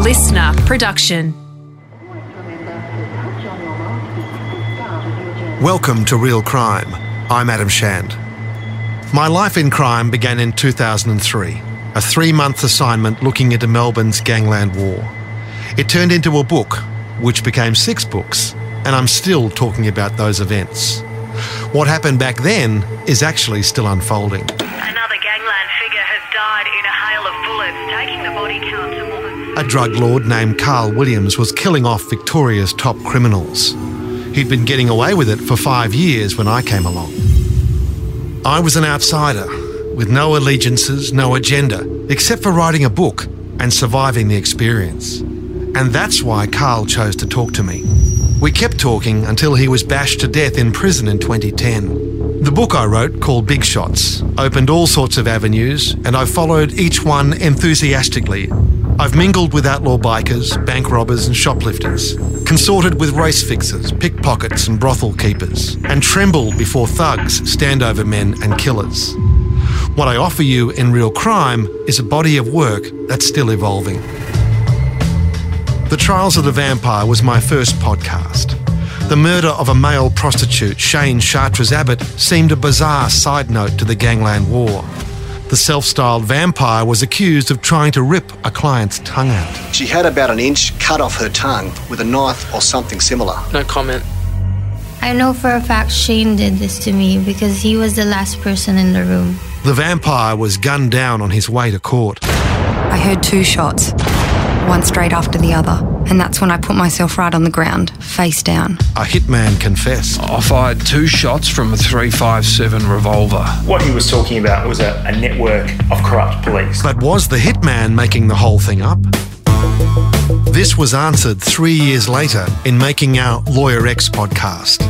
listener production. Welcome to Real Crime. I'm Adam Shand. My life in crime began in 2003, a three month assignment looking into Melbourne's Gangland War. It turned into a book, which became six books, and I'm still talking about those events. What happened back then is actually still unfolding. Another gangland figure has died in a hail of bullets, taking the body count to more than. A drug lord named Carl Williams was killing off Victoria's top criminals. He'd been getting away with it for five years when I came along. I was an outsider with no allegiances, no agenda, except for writing a book and surviving the experience. And that's why Carl chose to talk to me. We kept talking until he was bashed to death in prison in 2010. The book I wrote, called Big Shots, opened all sorts of avenues, and I followed each one enthusiastically. I've mingled with outlaw bikers, bank robbers, and shoplifters, consorted with race fixers, pickpockets, and brothel keepers, and trembled before thugs, standover men, and killers. What I offer you in Real Crime is a body of work that's still evolving. The Trials of the Vampire was my first podcast. The murder of a male prostitute, Shane Chartres Abbott, seemed a bizarre side note to the Gangland War. The self styled vampire was accused of trying to rip a client's tongue out. She had about an inch cut off her tongue with a knife or something similar. No comment. I know for a fact Shane did this to me because he was the last person in the room. The vampire was gunned down on his way to court. I heard two shots, one straight after the other, and that's when I put myself right on the ground, face down. A hitman confessed. I fired two shots from a 357 revolver. What he was talking about was a, a network of corrupt police. But was the hitman making the whole thing up? This was answered three years later in making our Lawyer X podcast.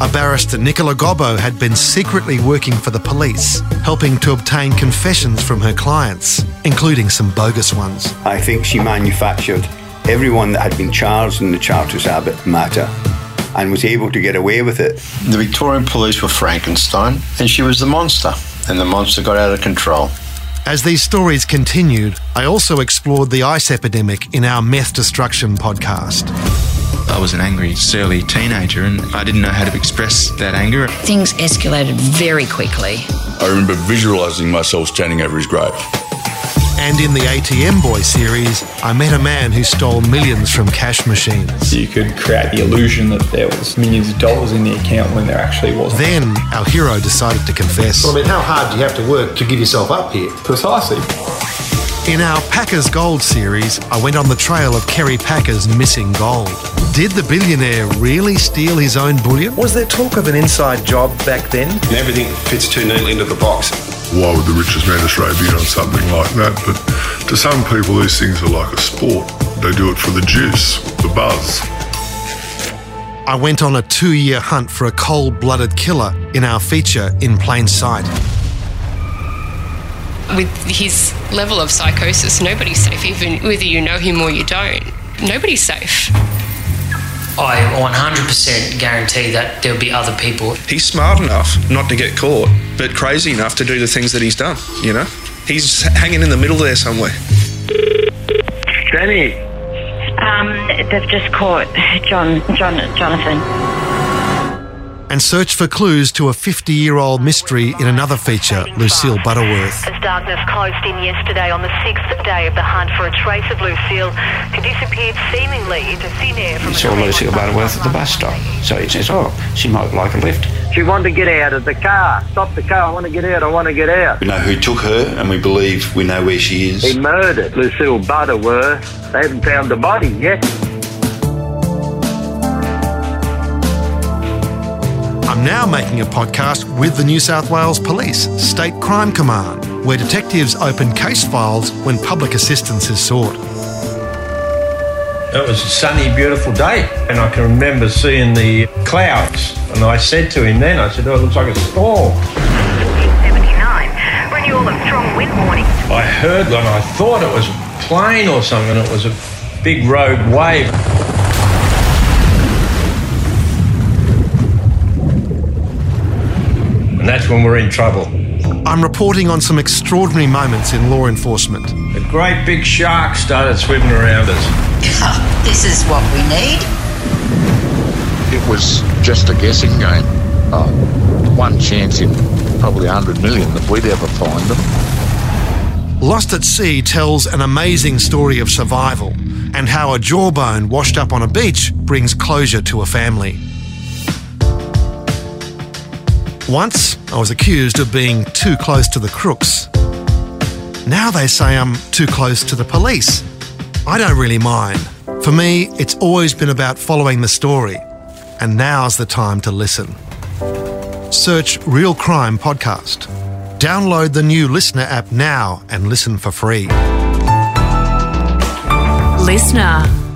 A barrister, Nicola Gobbo, had been secretly working for the police, helping to obtain confessions from her clients, including some bogus ones. I think she manufactured everyone that had been charged in the Chartres Abbott matter and was able to get away with it. The Victorian police were Frankenstein, and she was the monster, and the monster got out of control. As these stories continued, I also explored the ice epidemic in our meth destruction podcast. I was an angry, surly teenager and I didn't know how to express that anger. Things escalated very quickly. I remember visualising myself standing over his grave. And in the ATM Boy series, I met a man who stole millions from cash machines. You could create the illusion that there was millions of dollars in the account when there actually wasn't. Then our hero decided to confess. Well, I mean, how hard do you have to work to give yourself up here? Precisely. In our Packers Gold series, I went on the trail of Kerry Packer's missing gold. Did the billionaire really steal his own bullion? Was there talk of an inside job back then? Everything fits too neatly into the box. Why would the richest man in Australia be on something like that? But to some people, these things are like a sport. They do it for the juice, the buzz. I went on a two year hunt for a cold blooded killer in our feature In Plain Sight. With his level of psychosis, nobody's safe, even whether you know him or you don't. Nobody's safe. I 100% guarantee that there'll be other people. He's smart enough not to get caught, but crazy enough to do the things that he's done, you know? He's hanging in the middle there somewhere. Jenny. Um, they've just caught John, John, Jonathan. And search for clues to a 50 year old mystery in another feature, Lucille Butterworth. As darkness closed in yesterday on the sixth day of the hunt for a trace of Lucille, who disappeared seemingly into thin air from He saw Lucille Butterworth at the bus stop. So he says, Oh, she might like a lift. She wanted to get out of the car. Stop the car. I want to get out. I want to get out. We know who took her, and we believe we know where she is. He murdered Lucille Butterworth. They haven't found the body yet. I'm now making a podcast with the New South Wales Police State Crime Command, where detectives open case files when public assistance is sought. It was a sunny, beautiful day, and I can remember seeing the clouds. And I said to him then, I said, Oh, it looks like a storm. 79, renewal of strong wind warning. I heard one, I thought it was a plane or something. It was a big rogue wave. And that's when we're in trouble. I'm reporting on some extraordinary moments in law enforcement. a great big shark started swimming around us. this is what we need. It was just a guessing game. Oh, one chance in probably 100 million that we'd ever find them. Lost at Sea tells an amazing story of survival and how a jawbone washed up on a beach brings closure to a family. Once, I was accused of being too close to the crooks. Now they say I'm too close to the police. I don't really mind. For me, it's always been about following the story, and now's the time to listen. Search Real Crime Podcast. Download the new Listener app now and listen for free. Listener.